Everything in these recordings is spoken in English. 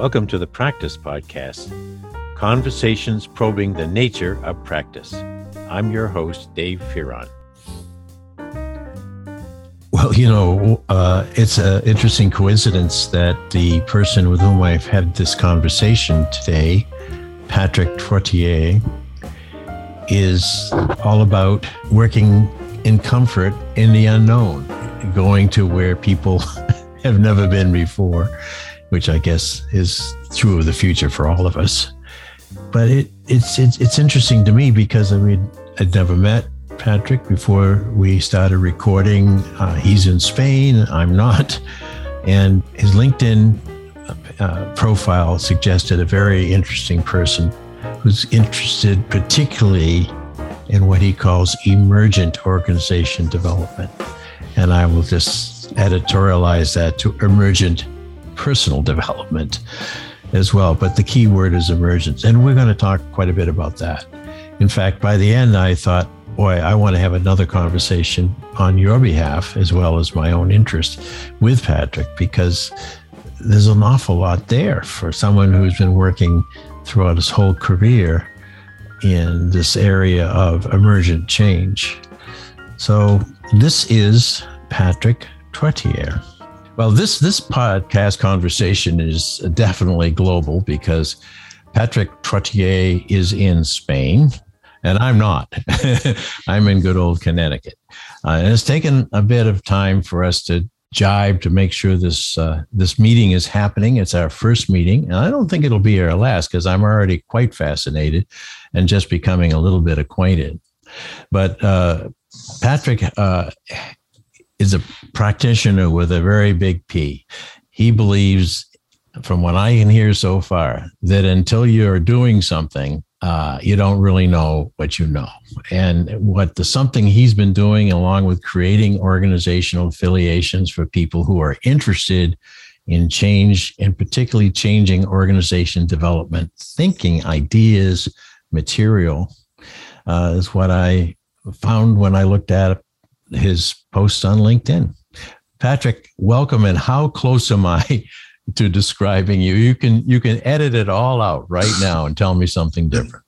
Welcome to the Practice Podcast Conversations Probing the Nature of Practice. I'm your host, Dave Firon. Well, you know, uh, it's an interesting coincidence that the person with whom I've had this conversation today, Patrick Trottier, is all about working in comfort in the unknown, going to where people have never been before which I guess is true of the future for all of us. But it, it's, it's, it's interesting to me because I mean, I'd never met Patrick before we started recording. Uh, he's in Spain, I'm not. And his LinkedIn uh, profile suggested a very interesting person who's interested particularly in what he calls emergent organization development. And I will just editorialize that to emergent personal development as well. But the key word is emergence. And we're going to talk quite a bit about that. In fact, by the end, I thought, boy, I want to have another conversation on your behalf, as well as my own interest with Patrick, because there's an awful lot there for someone who's been working throughout his whole career in this area of emergent change. So, this is Patrick Trottier. Well, this this podcast conversation is definitely global because Patrick Trottier is in Spain, and I'm not. I'm in good old Connecticut, uh, and it's taken a bit of time for us to jibe to make sure this uh, this meeting is happening. It's our first meeting, and I don't think it'll be our last because I'm already quite fascinated and just becoming a little bit acquainted. But uh, Patrick uh, is a practitioner with a very big P. He believes, from what I can hear so far, that until you're doing something, uh, you don't really know what you know. And what the something he's been doing, along with creating organizational affiliations for people who are interested in change and particularly changing organization development, thinking, ideas, material, uh, is what I found when I looked at his posts on LinkedIn. Patrick, welcome. And how close am I to describing you? You can you can edit it all out right now and tell me something different.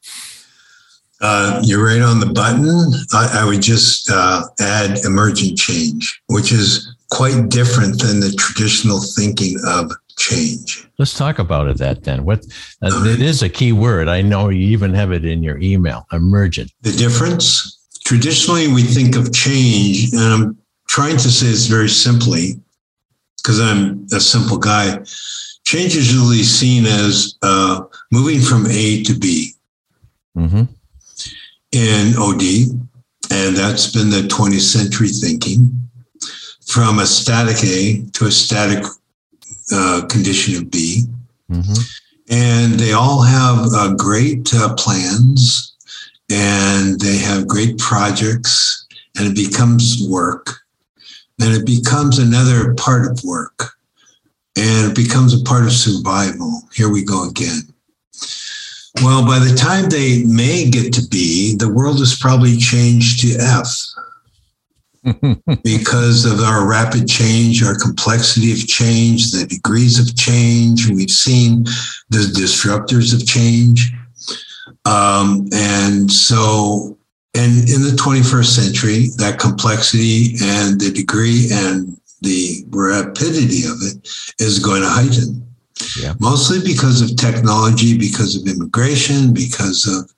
Uh, you're right on the button. I, I would just uh, add emergent change, which is quite different than the traditional thinking of change. Let's talk about it. That then, what uh, it is a key word. I know you even have it in your email. Emergent. The difference traditionally we think of change, and I'm trying to say this very simply because I'm a simple guy. Change is usually seen as uh, moving from A to B mm-hmm. in OD, and that's been the 20th century thinking from a static A to a static uh, condition of B. Mm-hmm. And they all have uh, great uh, plans and they have great projects and it becomes work and it becomes another part of work and it becomes a part of survival. Here we go again. Well, by the time they may get to B, the world has probably changed to F because of our rapid change, our complexity of change, the degrees of change. We've seen the disruptors of change. Um, and so, and in the 21st century, that complexity and the degree and the rapidity of it is going to heighten. Yeah. Mostly because of technology, because of immigration, because of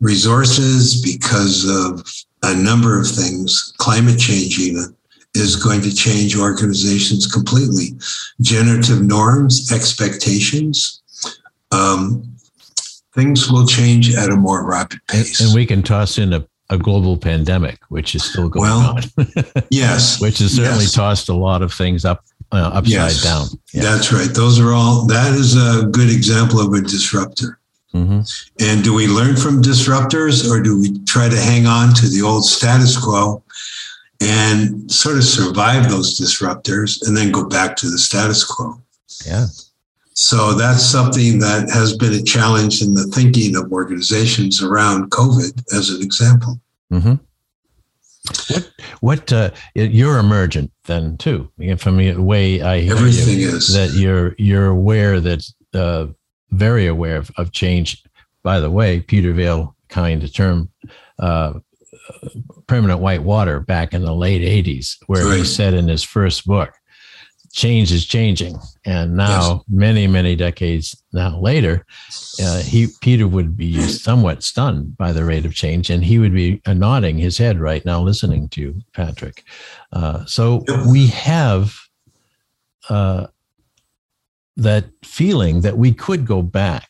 resources, because of a number of things, climate change even is going to change organizations completely. Generative norms, expectations, um, things will change at a more rapid pace. And we can toss in a, a global pandemic, which is still going well, on. yes. Which has certainly yes. tossed a lot of things up uh, upside yes, down. Yeah. That's right. Those are all, that is a good example of a disruptor. Mm-hmm. And do we learn from disruptors or do we try to hang on to the old status quo and sort of survive those disruptors and then go back to the status quo? Yeah. So that's something that has been a challenge in the thinking of organizations around COVID, as an example. Mm-hmm. What what uh, you're emergent then too? From the way I hear Everything you, is. that you're you're aware that uh, very aware of, of change. By the way, Peter Vaill coined the term uh, permanent white water back in the late 80s, where he said in his first book, change is changing. And now, Yes. many, many decades now later, uh, he Peter would be somewhat stunned by the rate of change, and he would be uh, nodding his head right now, listening to Patrick. Uh, so we have uh, that feeling that we could go back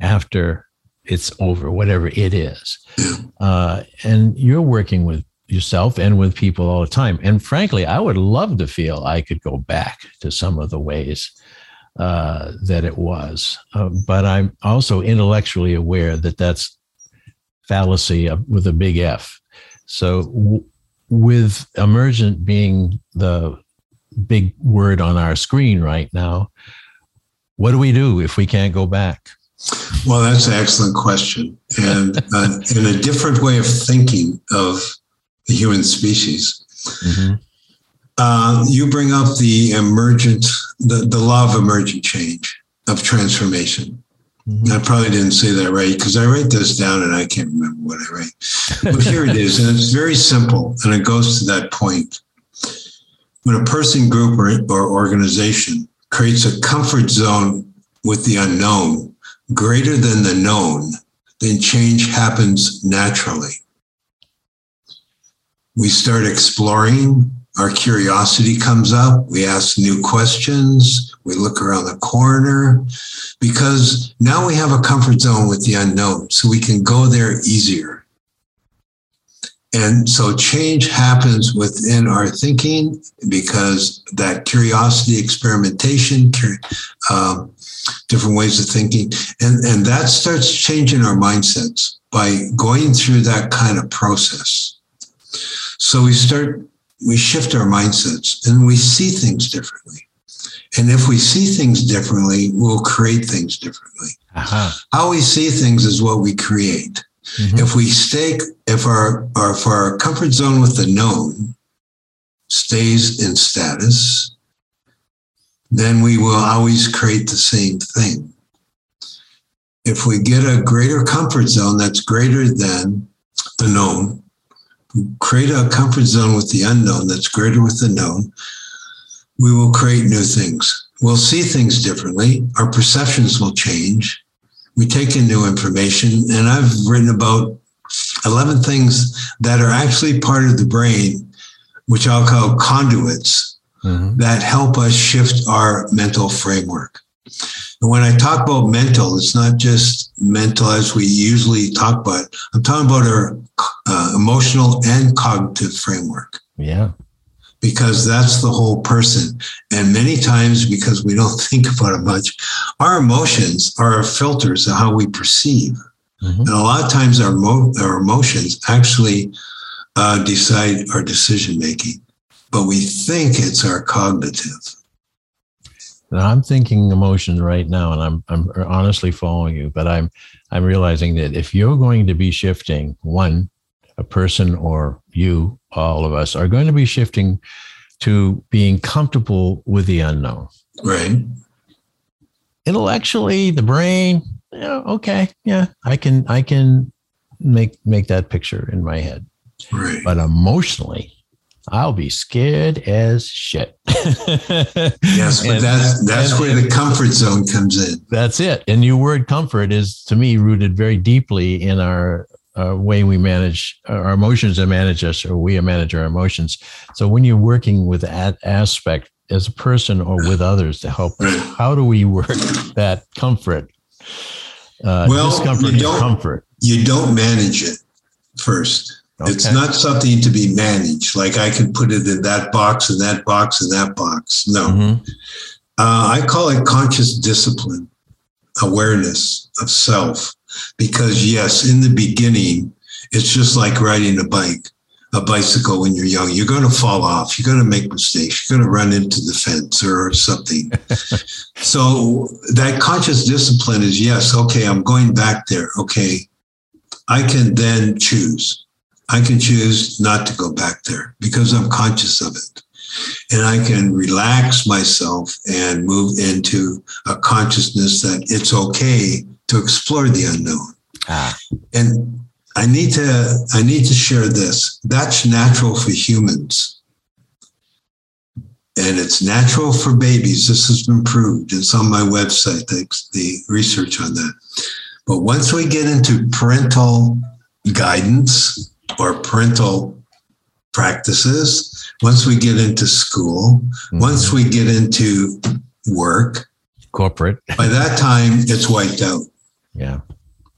after it's over, whatever it is. Uh, and you're working with yourself and with people all the time. And frankly, I would love to feel I could go back to some of the ways uh, that it was. Uh, but I'm also intellectually aware that that's fallacy with a big F. So, w- with emergent being the big word on our screen right now, what do we do if we can't go back? Well, that's an excellent question. And uh, in a different way of thinking of the human species, Mhm. uh, you bring up the emergent, the, the law of emergent change, of transformation. Mhm. I probably didn't say that right because I write this down and I can't remember what I write. But here it is, and it's very simple, and it goes to that point. When a person, group, or, or organization creates a comfort zone with the unknown greater than the known, then change happens naturally. We start exploring, our curiosity comes up, we ask new questions, we look around the corner, because now we have a comfort zone with the unknown, so we can go there easier. And so change happens within our thinking because that curiosity, experimentation, um, different ways of thinking, and, and that starts changing our mindsets by going through that kind of process. So we start, we shift our mindsets and we see things differently. And if we see things differently, we'll create things differently. Aha. How we see things is what we create. Mhm. If we stay, if our, our, if our comfort zone with the known stays in status, then we will always create the same thing. If we get a greater comfort zone that's greater than the known, create a comfort zone with the unknown that's greater with the known, we will create new things. We'll see things differently. Our perceptions will change. We take in new information. And I've written about 11 things that are actually part of the brain, which I'll call conduits Mhm. that help us shift our mental framework. And when I talk about mental, it's not just mental as we usually talk about. I'm talking about our uh, emotional and cognitive framework Yeah. because that's the whole person. And many times, because we don't think about it much, our emotions are our filters of how we perceive. Mhm. And a lot of times, our, mo- our emotions actually uh, decide our decision making, but we think it's our cognitive. Now, I'm thinking emotions right now, and I'm I'm honestly following you, but I'm I'm realizing that if you're going to be shifting, one, a person or you, all of us, are going to be shifting to being comfortable with the unknown. Right. Intellectually, the brain, yeah, okay, yeah, I can I can make make that picture in my head. Right. But emotionally, I'll be scared as shit. Yes, but And- that's that's and- where the comfort zone comes in. That's it. And your word comfort is to me rooted very deeply in our uh, way we manage our emotions and manage us, or we manage our emotions. So when you're working with that aspect as a person or with others to help how do we work that comfort? Uh, Well, discomfort you don't- comfort. You don't manage it first. It's not something to be managed. Like I can put it in that box and that box and that box. No, Mhm. uh, I call it conscious discipline, awareness of self. Because yes, in the beginning, it's just like riding a bike, a bicycle when you're young. You're going to fall off. You're going to make mistakes. You're going to run into the fence or something. so that conscious discipline is yes, okay, I'm going back there. Okay, I can then choose. I can choose not to go back there because I'm conscious of it. And I can relax myself and move into a consciousness that it's okay to explore the unknown. Ah. And I need to I need to share this. That's natural for humans. And it's natural for babies. This has been proved. It's on my website, the, the research on that. But once we get into parental guidance or parental practices, once we get into school, mm-hmm. once we get into work, corporate, by that time it's wiped out. Yeah.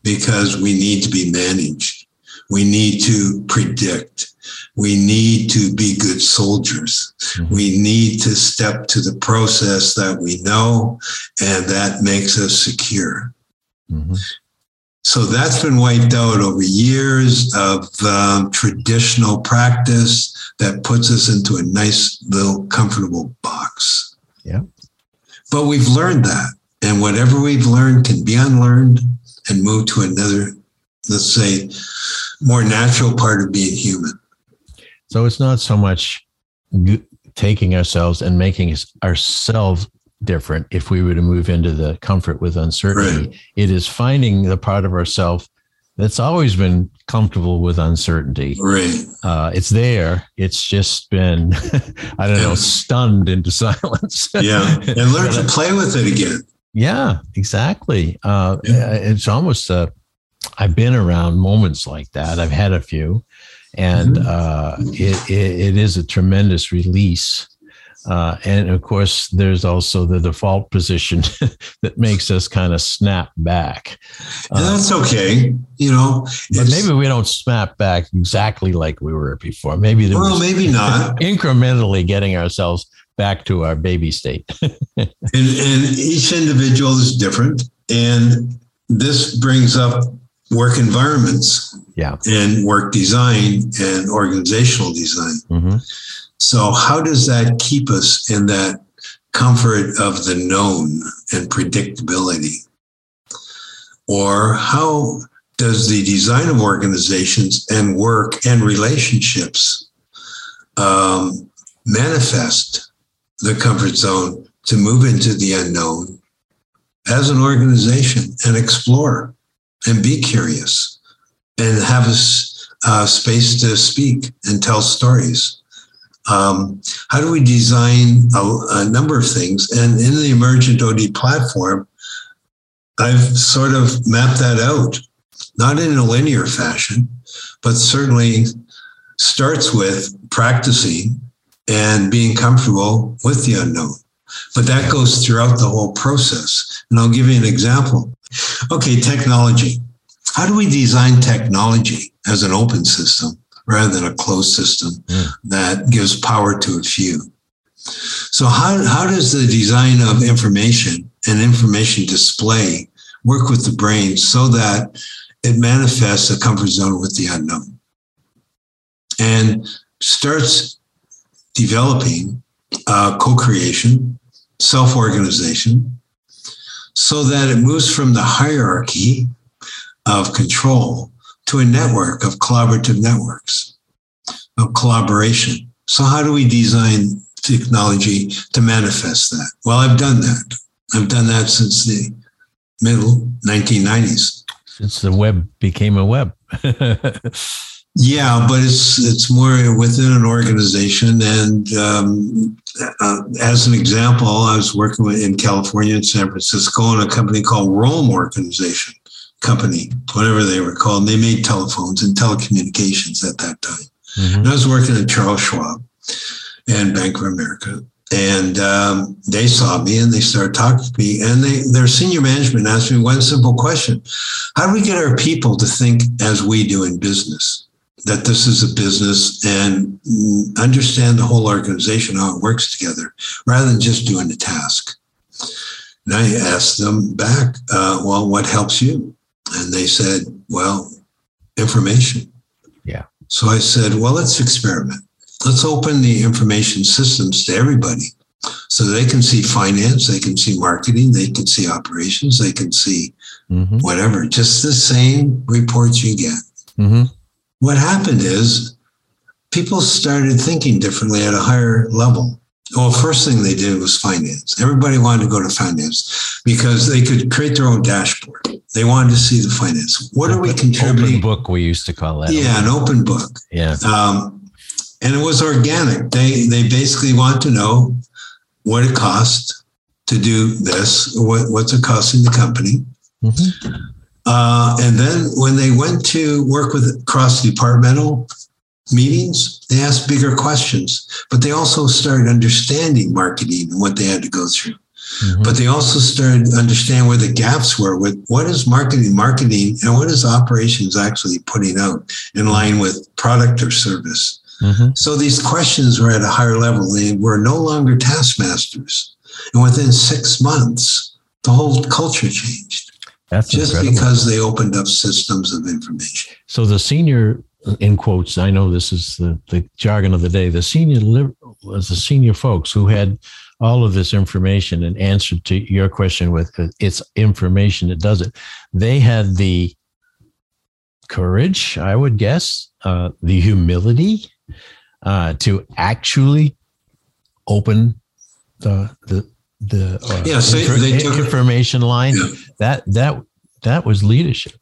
Because we need to be managed. We need to predict. We need to be good soldiers. Mm-hmm. We need to step to the process that we know and that makes us secure. Mm-hmm. So that's been wiped out over years of um, traditional practice that puts us into a nice little comfortable box. Yeah. But we've learned that. And whatever we've learned can be unlearned and move to another, let's say, more natural part of being human. So it's not so much taking ourselves and making ourselves different if we were to move into the comfort with uncertainty. Right. It is finding the part of ourself that's always been comfortable with uncertainty. Right. Uh, it's there. It's just been, I don't know, stunned into silence. yeah. And learn to play with it again. Yeah, exactly. Uh, yeah. It's almost, uh, I've been around moments like that. I've had a few. And mm-hmm. uh, it, it, it is a tremendous release uh, and of course, there's also the default position that makes us kind of snap back. Uh, that's okay, you know. But maybe we don't snap back exactly like we were before. Maybe well, maybe not. incrementally getting ourselves back to our baby state. and, and each individual is different, and this brings up work environments, yeah, and work design and organizational design. Mm-hmm so, how does that keep us in that comfort of the known and predictability? Or how does the design of organizations and work and relationships um, manifest the comfort zone to move into the unknown as an organization and explore and be curious and have a uh, space to speak and tell stories? Um, how do we design a, a, number of things? And in the emergent OD platform, I've sort of mapped that out, not in a linear fashion, but certainly starts with practicing and being comfortable with the unknown. But that goes throughout the whole process. And I'll give you an example. Okay, technology. How do we design technology as an open system? Rather than a closed system mm. that gives power to a few. So, how, how does the design of information and information display work with the brain so that it manifests a comfort zone with the unknown and starts developing uh, co creation, self organization, so that it moves from the hierarchy of control to a network of collaborative networks of collaboration. So, how do we design technology to manifest that? Well, I've done that. I've done that since the middle 1990s. Since the web became a web. yeah, but it's it's more within an organization. And um, uh, as an example, I was working in California in San Francisco in a company called ROLM Organization company, whatever they were called. They made telephones and telecommunications at that time. Mm-hmm. And I was working at Charles Schwab and Bank of America. And um, they saw me and they started talking to me. And they, their senior management asked me one simple question How do we get our people to think as we do in business? That this is a business and understand the whole organization, how it works together, rather than just doing the task. And I asked them back, uh, Well, what helps you? And they said, well, information. Yeah. So I said, well, let's experiment. Let's open the information systems to everybody so they can see finance, they can see marketing, they can see operations, they can see mm-hmm. whatever, just the same reports you get. Mm-hmm. what happened is people started thinking differently at a higher level. Well, first thing they did was finance. Everybody wanted to go to finance because they could create their own dashboard. They wanted to see the finance. What are we contributing? Open book, we used to call that. Yeah, an open book. Yeah. Um, and it was organic. They they basically want to know what it costs to do this. What, what's it costing the company? Mm-hmm. Uh, and then when they went to work with cross departmental meetings, they asked bigger questions, but they also started understanding marketing and what they had to go through. Mm-hmm. But they also started to understand where the gaps were with what is marketing, marketing, and what is operations actually putting out in line with product or service. Mm-hmm. So these questions were at a higher level. They were no longer taskmasters. And within six months, the whole culture changed. That's just incredible. because they opened up systems of information. So the senior, in quotes, I know this is the, the jargon of the day, the senior was the senior folks who had all of this information and answer to your question with it's information that does it. They had the courage, I would guess, uh, the humility uh, to actually open the the the uh, yeah, so infor- they took, information line. Yeah. That that that was leadership.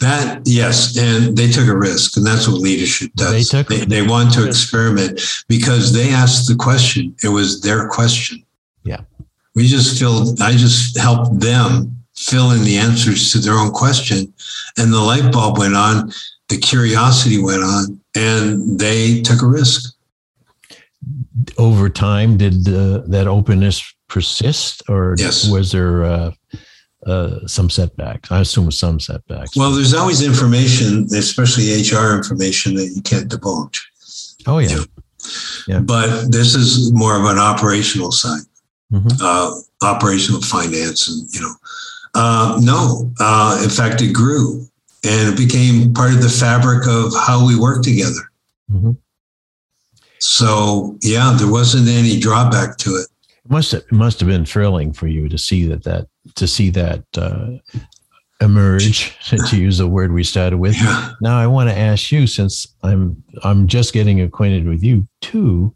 That yes, and they took a risk, and that's what leadership does. They took. They, they want to experiment because they asked the question. It was their question. Yeah, we just filled. I just helped them fill in the answers to their own question, and the light bulb went on. The curiosity went on, and they took a risk. Over time, did uh, that openness persist, or yes. was there? Uh, uh, some setbacks. I assume some setbacks. Well, there's always information, especially HR information, that you can't divulge. Oh yeah, yeah. But this is more of an operational side, mm-hmm. uh, operational finance, and you know, uh, no. Uh, in fact, it grew, and it became part of the fabric of how we work together. Mm-hmm. So yeah, there wasn't any drawback to it. It must have, it must have been thrilling for you to see that that to see that uh, emerge to use the word we started with. Yeah. Now I want to ask you, since I'm I'm just getting acquainted with you too.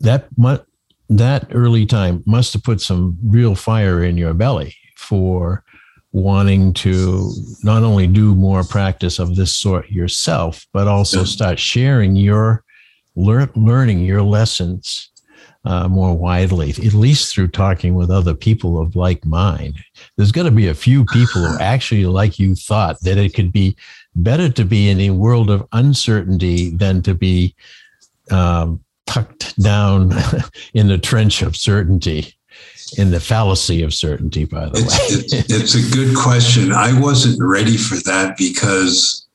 That that early time must have put some real fire in your belly for wanting to not only do more practice of this sort yourself, but also start sharing your lear- learning your lessons uh, more widely, at least through talking with other people of like mind. There's going to be a few people who actually, like you, thought that it could be better to be in a world of uncertainty than to be um, tucked down in the trench of certainty. In the fallacy of certainty, by the it's, way. it's, it's a good question. I wasn't ready for that because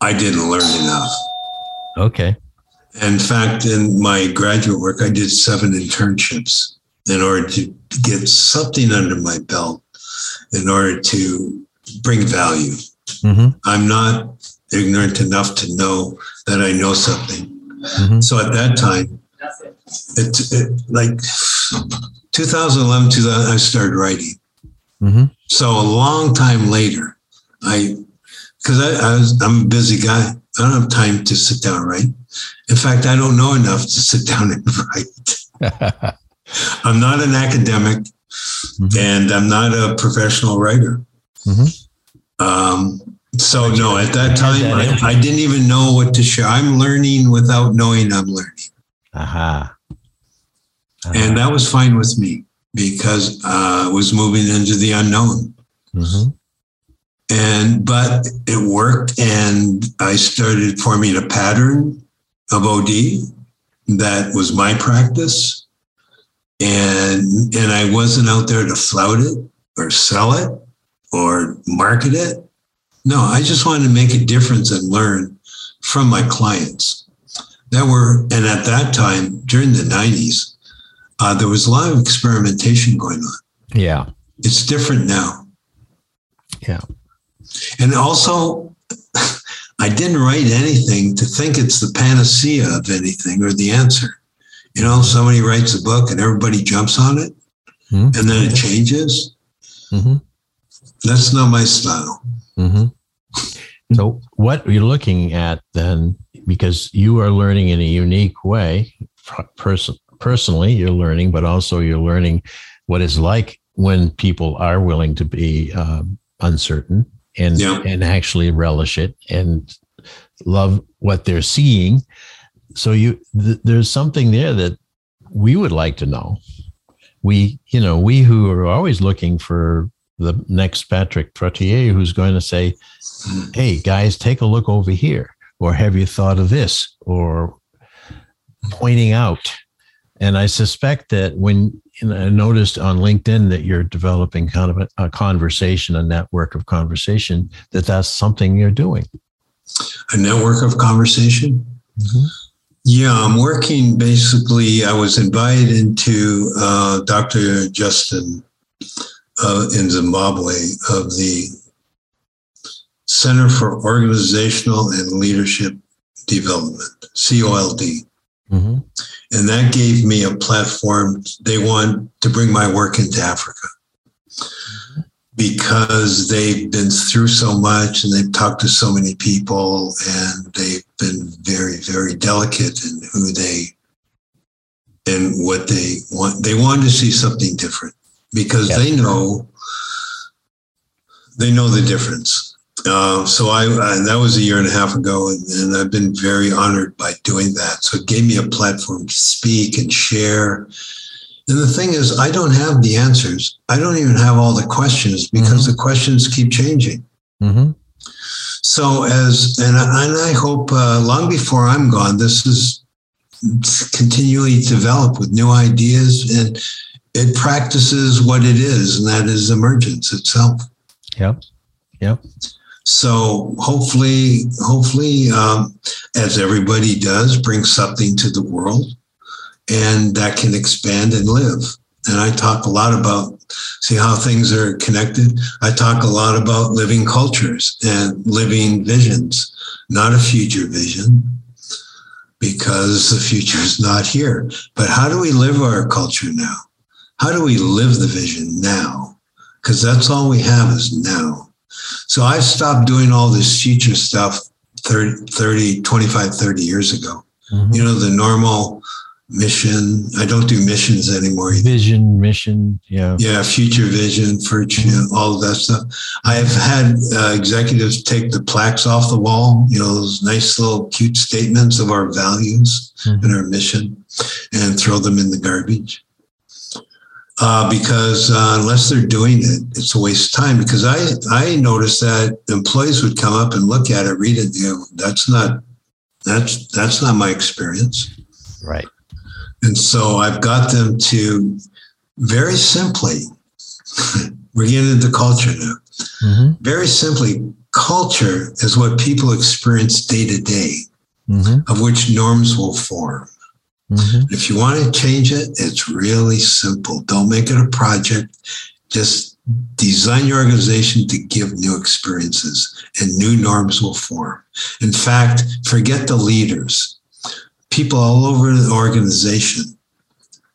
I didn't learn enough. Okay. In fact, in my graduate work, I did seven internships in order to get something under my belt in order to bring value. Mm-hmm. I'm not ignorant enough to know that I know something. Mm-hmm. So at that time, it, it, like 2011, 2000, I started writing. Mm-hmm. So a long time later, I, because I, I was, I'm a busy guy. I don't have time to sit down and write. In fact, I don't know enough to sit down and write. I'm not an academic mm-hmm. and I'm not a professional writer. Mm-hmm. Um, so, no, at that time, I, I, didn't even know what to share. I'm learning without knowing I'm learning. Aha. Uh-huh. Uh-huh. And that was fine with me because uh, I was moving into the unknown. Mm-hmm and but it worked and i started forming a pattern of od that was my practice. And and i wasn't out there to flout it or sell it or market it. No i just wanted to make a difference and learn from my clients. That were and at that time during the 90s uh, there was a lot of experimentation going on. Yeah. It's different now. Yeah and also, I didn't write anything to think it's the panacea of anything or the answer. You know, somebody writes a book and everybody jumps on it mm-hmm. and then it changes. Mm-hmm. That's not my style. Mm-hmm. So, what you're looking at then, because you are learning in a unique way, person, personally, you're learning, but also you're learning what it's like when people are willing to be um, uncertain and yeah. and actually relish it and love what they're seeing. So you th- there's something there that we would like to know. We, you know, we who are always looking for the next Patrick Trottier who's going to say, Hey guys, take a look over here, or have you thought of this? Or pointing out. And I suspect that when I noticed on LinkedIn that you're developing kind of a, a conversation, a network of conversation, that that's something you're doing. A network of conversation? Mm-hmm. Yeah, I'm working basically. I was invited into uh, Dr. Justin uh, in Zimbabwe of the Center for Organizational and Leadership Development, COLD. Mm-hmm. And that gave me a platform. They want to bring my work into Africa because they've been through so much and they've talked to so many people and they've been very, very delicate in who they and what they want. They want to see something different because yep. they know they know the difference. Uh, so I, I, that was a year and a half ago, and, and, I've been very honored by doing that. So it gave me a platform to speak and share. And the thing is, I don't have the answers. I don't even have all the questions because mm-hmm. the questions keep changing. Mm-hmm. So as and I, and I hope uh, long before I'm gone, this is continually developed with new ideas and it practices what it is, and that is emergence itself. Yep. Yep. So hopefully, hopefully, um, as everybody does, bring something to the world, and that can expand and live. And I talk a lot about see how things are connected. I talk a lot about living cultures and living visions, not a future vision, because the future is not here. But how do we live our culture now? How do we live the vision now? Because that's all we have is now. So I stopped doing all this future stuff 30, 30 25, 30 years ago. Mm-hmm. You know, the normal mission. I don't do missions anymore. Vision, mission, yeah. Yeah, future vision, for mm-hmm. all of that stuff. I have had uh, executives take the plaques off the wall, you know, those nice little cute statements of our values mm-hmm. and our mission, and throw them in the garbage uh, because uh, unless they're doing it, it's a waste of time. Because I I noticed that employees would come up and look at it, read it, you know, that's not that's that's not my experience. Right. And so I've got them to very simply, we're getting into culture now. Mm-hmm. Very simply, culture is what people experience day to day, mm-hmm. of which norms will form. Mm-hmm. If you want to change it, it's really simple. Don't make it a project. Just design your organization to give new experiences and new norms will form. In fact, forget the leaders. People all over the organization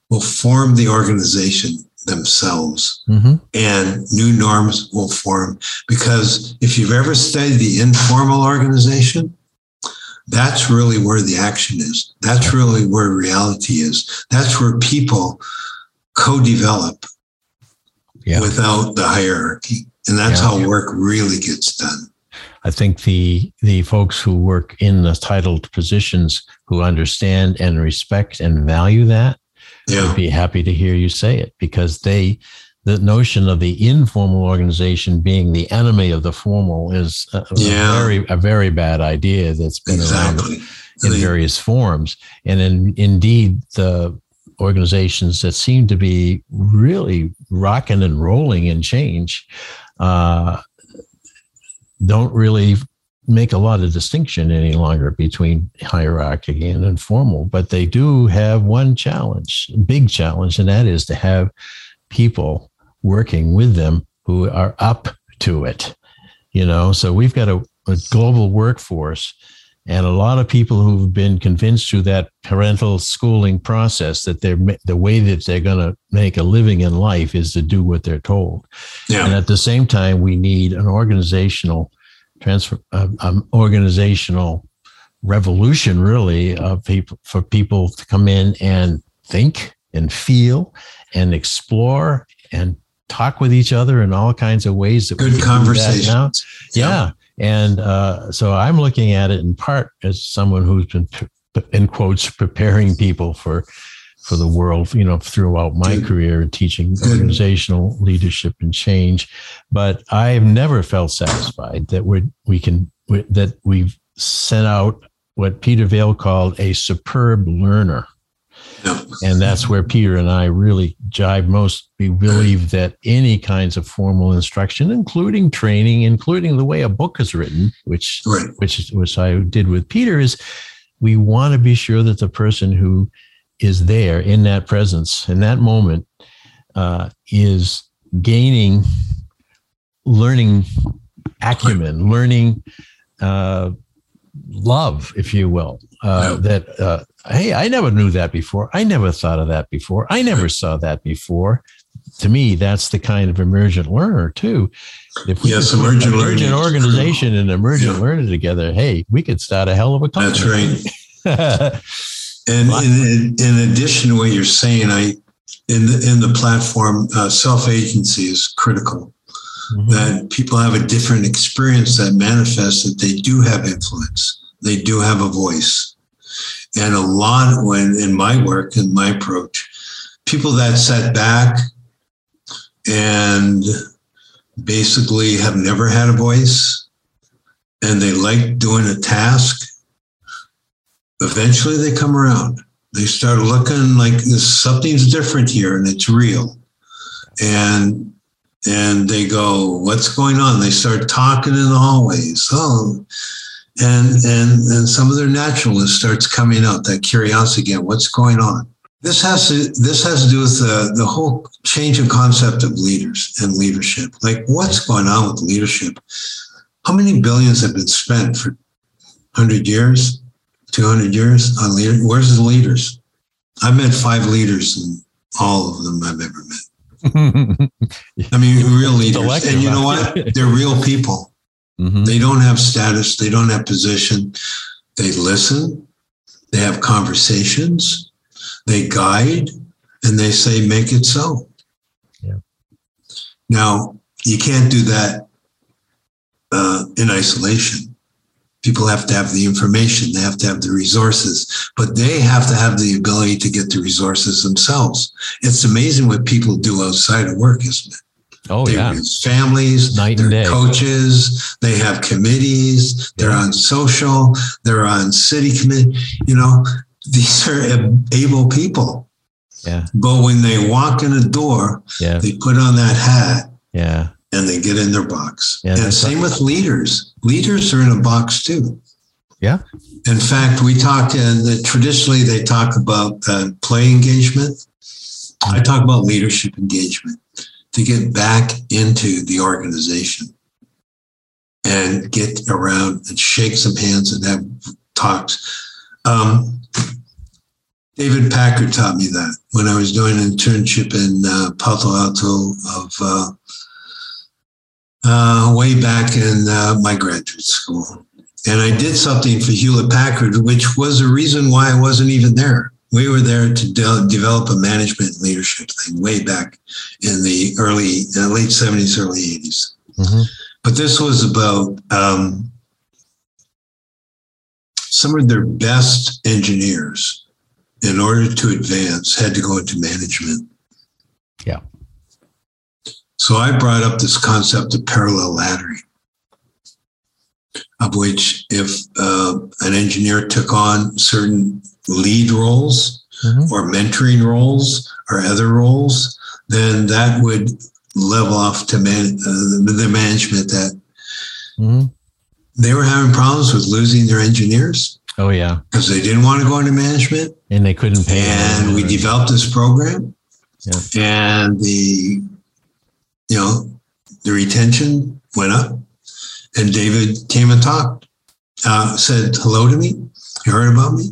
will form the organization themselves mm-hmm. and new norms will form because if you've ever studied the informal organization that's really where the action is. That's really where reality is. That's where people co develop yeah. without the hierarchy. And that's yeah. how work really gets done. I think the the folks who work in the titled positions who understand and respect and value that yeah. would be happy to hear you say it because they the notion of the informal organization being the enemy of the formal is a, yeah. a very a very bad idea that's been exactly. around in various forms. And in, indeed, the organizations that seem to be really rocking and rolling in change uh, don't really make a lot of distinction any longer between hierarchy and informal, but they do have one challenge, big challenge, and that is to have people working with them who are up to it. You know, so we've got a, a global workforce and a lot of people who've been convinced through that parental schooling process that they're the way that they're going to make a living in life is to do what they're told. Yeah. And at the same time, we need an organizational transfer uh, um, organizational revolution, really, of people for people to come in and think and feel and explore and talk with each other in all kinds of ways. That Good conversation. Yeah. And uh, so I'm looking at it in part as someone who's been, in quotes, preparing people for for the world, you know, throughout my Good. career in teaching Good. organizational leadership and change. But I've never felt satisfied that we we can that we've sent out what Peter Vaill called a superb learner. And that's where Peter and I really jive most. We believe that any kinds of formal instruction, including training, including the way a book is written, which right. which which I did with Peter, is we want to be sure that the person who is there in that presence in that moment uh, is gaining learning acumen, learning uh, love, if you will. Uh, that uh, hey, I never knew that before. I never thought of that before. I never saw that before. To me, that's the kind of emergent learner too. If we yes, emergent, emergent organization and emergent yeah. learner together, hey, we could start a hell of a company. That's right. and in, in, addition to what you're saying, I in the in the platform, uh, self agency is critical. Mm-hmm. That people have a different experience that manifests that they do have influence, they do have a voice, and a lot when in my work and my approach, people that sat back and basically have never had a voice and they like doing a task, eventually they come around. They start looking like something's different here and it's real. And and they go, What's going on? They start talking in the hallways. Oh, and and and some of their naturalness starts coming out that curiosity again what's going on? This has to this has to do with the, the whole change of concept of leaders and leadership. Like what's going on with leadership? How many billions have been spent for 100 years 200 years on leader where's the leaders? I've met five leaders and all of them i've ever met. I mean real leaders. And you know what? They're real people Mm-hmm. They don't have status, they don't have position. They listen, they have conversations, they guide, and they say, make it so. Yeah. Now, you can't do that uh, in isolation. People have to have the information, they have to have the resources, but they have to have the ability to get the resources themselves. It's amazing what people do outside of work, isn't it? Oh they yeah, families, night and day. Coaches, they have committees. They're on social. They're on city committee. You know, these are able people. Yeah. But when they walk in the door, yeah. they put on that hat. Yeah. And they get in their box. Yeah, and same with leaders. Leaders are in a box too. Yeah. In fact, we talk, and the, traditionally they talk about uh, play engagement. I talk about leadership engagement to get back into the organization and get around and shake some hands and have talks. Um, David Packard taught me that when I was doing an internship in uh, Palo Alto of uh, uh, way back in uh, my graduate school. And I did something for Hewlett Packard, which was a reason why I wasn't even there we were there to de- develop a management leadership thing way back in the early uh, late 70s early 80s mm-hmm. but this was about um, some of their best engineers in order to advance had to go into management. Yeah. So i brought up this concept of parallel laddering of which if uh, an engineer took on certain lead roles mm-hmm. or mentoring roles or other roles, then that would level off to man, uh, the management that mm-hmm. they were having problems with losing their engineers. Oh yeah, because they didn't want to go into management, and they couldn't pay. And we developed this program, yeah. and the you know the retention went up, and David came and talked, uh, said hello to me, you heard about me?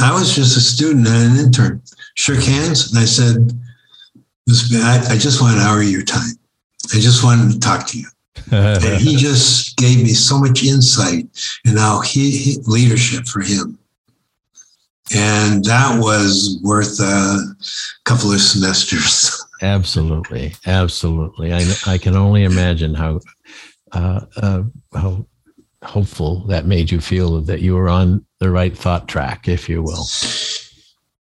I was just a student and an intern. Shook hands and I said, I, just want an hour of your time. I just wanted to talk to you. and he just gave me so much insight and how he, he leadership for him. And that was worth a couple of semesters. absolutely, absolutely. I I can only imagine how uh, uh, how hopeful that made you feel that you were on the right thought track, if you will.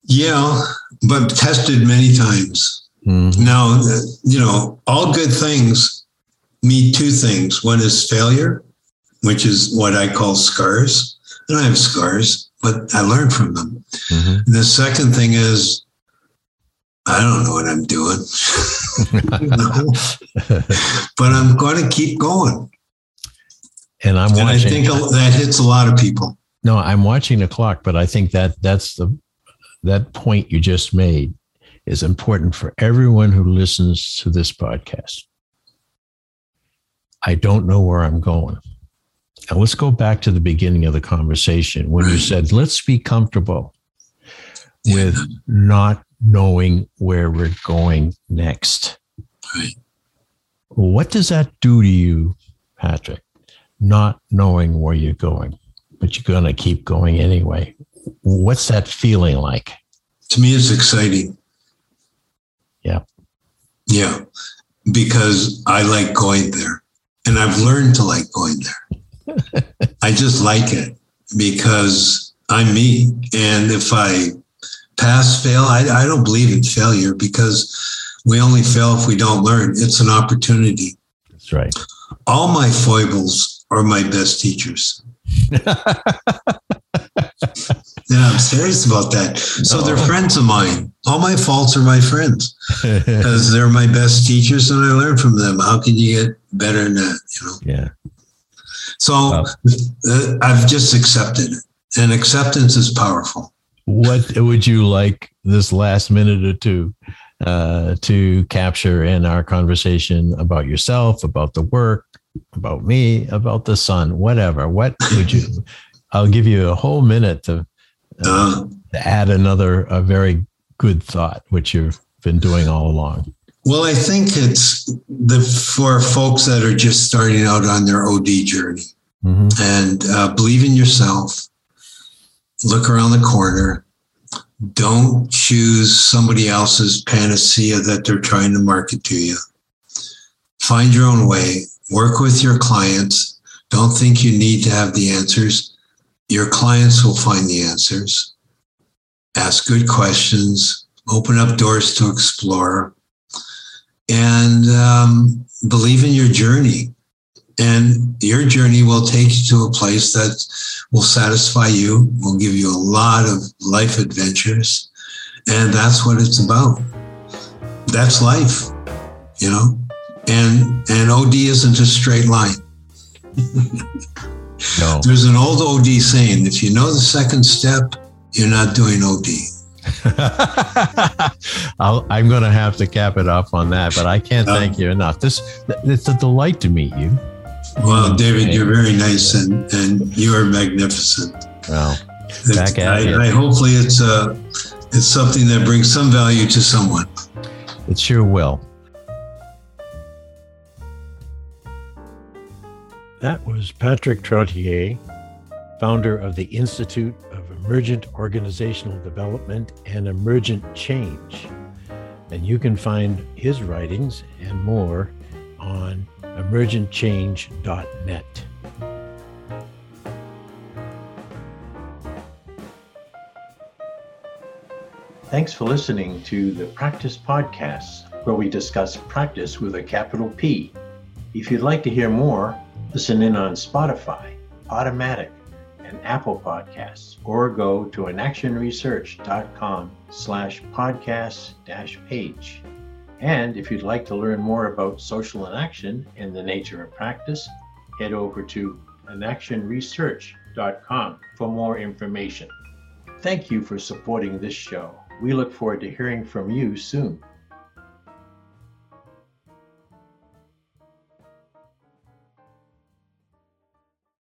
Yeah, but tested many times. Mm-hmm. Now, you know, all good things mean two things. One is failure, which is what I call scars. And I have scars, but I learn from them. Mm-hmm. The second thing is I don't know what I'm doing, but I'm going to keep going. And I'm and watching. I think that hits a lot of people. No, I'm watching the clock, but I think that that's the that point you just made is important for everyone who listens to this podcast. I don't know where I'm going. Now let's go back to the beginning of the conversation when you said, let's be comfortable with not knowing where we're going next. Right. What does that do to you, Patrick? Not knowing where you're going, but you're going to keep going anyway. What's that feeling like? To me, it's exciting. Yeah. Yeah. Because I like going there and I've learned to like going there. I just like it because I'm me. And if I pass, fail, I, I don't believe in failure because we only fail if we don't learn. It's an opportunity. That's right. All my foibles are my best teachers. Yeah, I'm serious about that. So they're friends of mine. All my faults are my friends because they're my best teachers and I learn from them. How can you get better than that? You know? Yeah. So uh, I've just accepted it, and acceptance is powerful. What would you like this last minute or two uh, to capture in our conversation about yourself, about the work, about me, about the sun, whatever? What would you? I'll give you a whole minute to uh, add another a very good thought, which you've been doing all along. Well, I think it's the for folks that are just starting out on their OD journey, mm-hmm. and uh, believe in yourself. Look around the corner. Don't choose somebody else's panacea that they're trying to market to you. Find your own way. Work with your clients. Don't think you need to have the answers your clients will find the answers. Ask good questions, open up doors to explore, and um, believe in your journey. And your journey will take you to a place that will satisfy you, will give you a lot of life adventures. And that's what it's about. That's life, you know? And and OD isn't a straight line. No. There's an old OD saying if you know the second step, you're not doing OD. i am going to have to cap it off on that, but I can't thank you enough. This it's a delight to meet you. Well, David, you're very nice and and you are magnificent. Well, back at I, I hopefully it's uh it's something that brings some value to someone. It sure will. That was Patrick Trottier, founder of the Institute of Emergent Organizational Development and Emergent Change. And you can find his writings and more on emergentchange.net. Thanks for listening to the Practice Podcasts, where we discuss practice with a capital P. If you'd like to hear more, Listen in on Spotify, Automatic, and Apple Podcasts, or go to inactionresearch.com slash podcast dash page. And if you'd like to learn more about social inaction and the nature of practice, head over to inactionresearch.com for more information. Thank you for supporting this show. We look forward to hearing from you soon.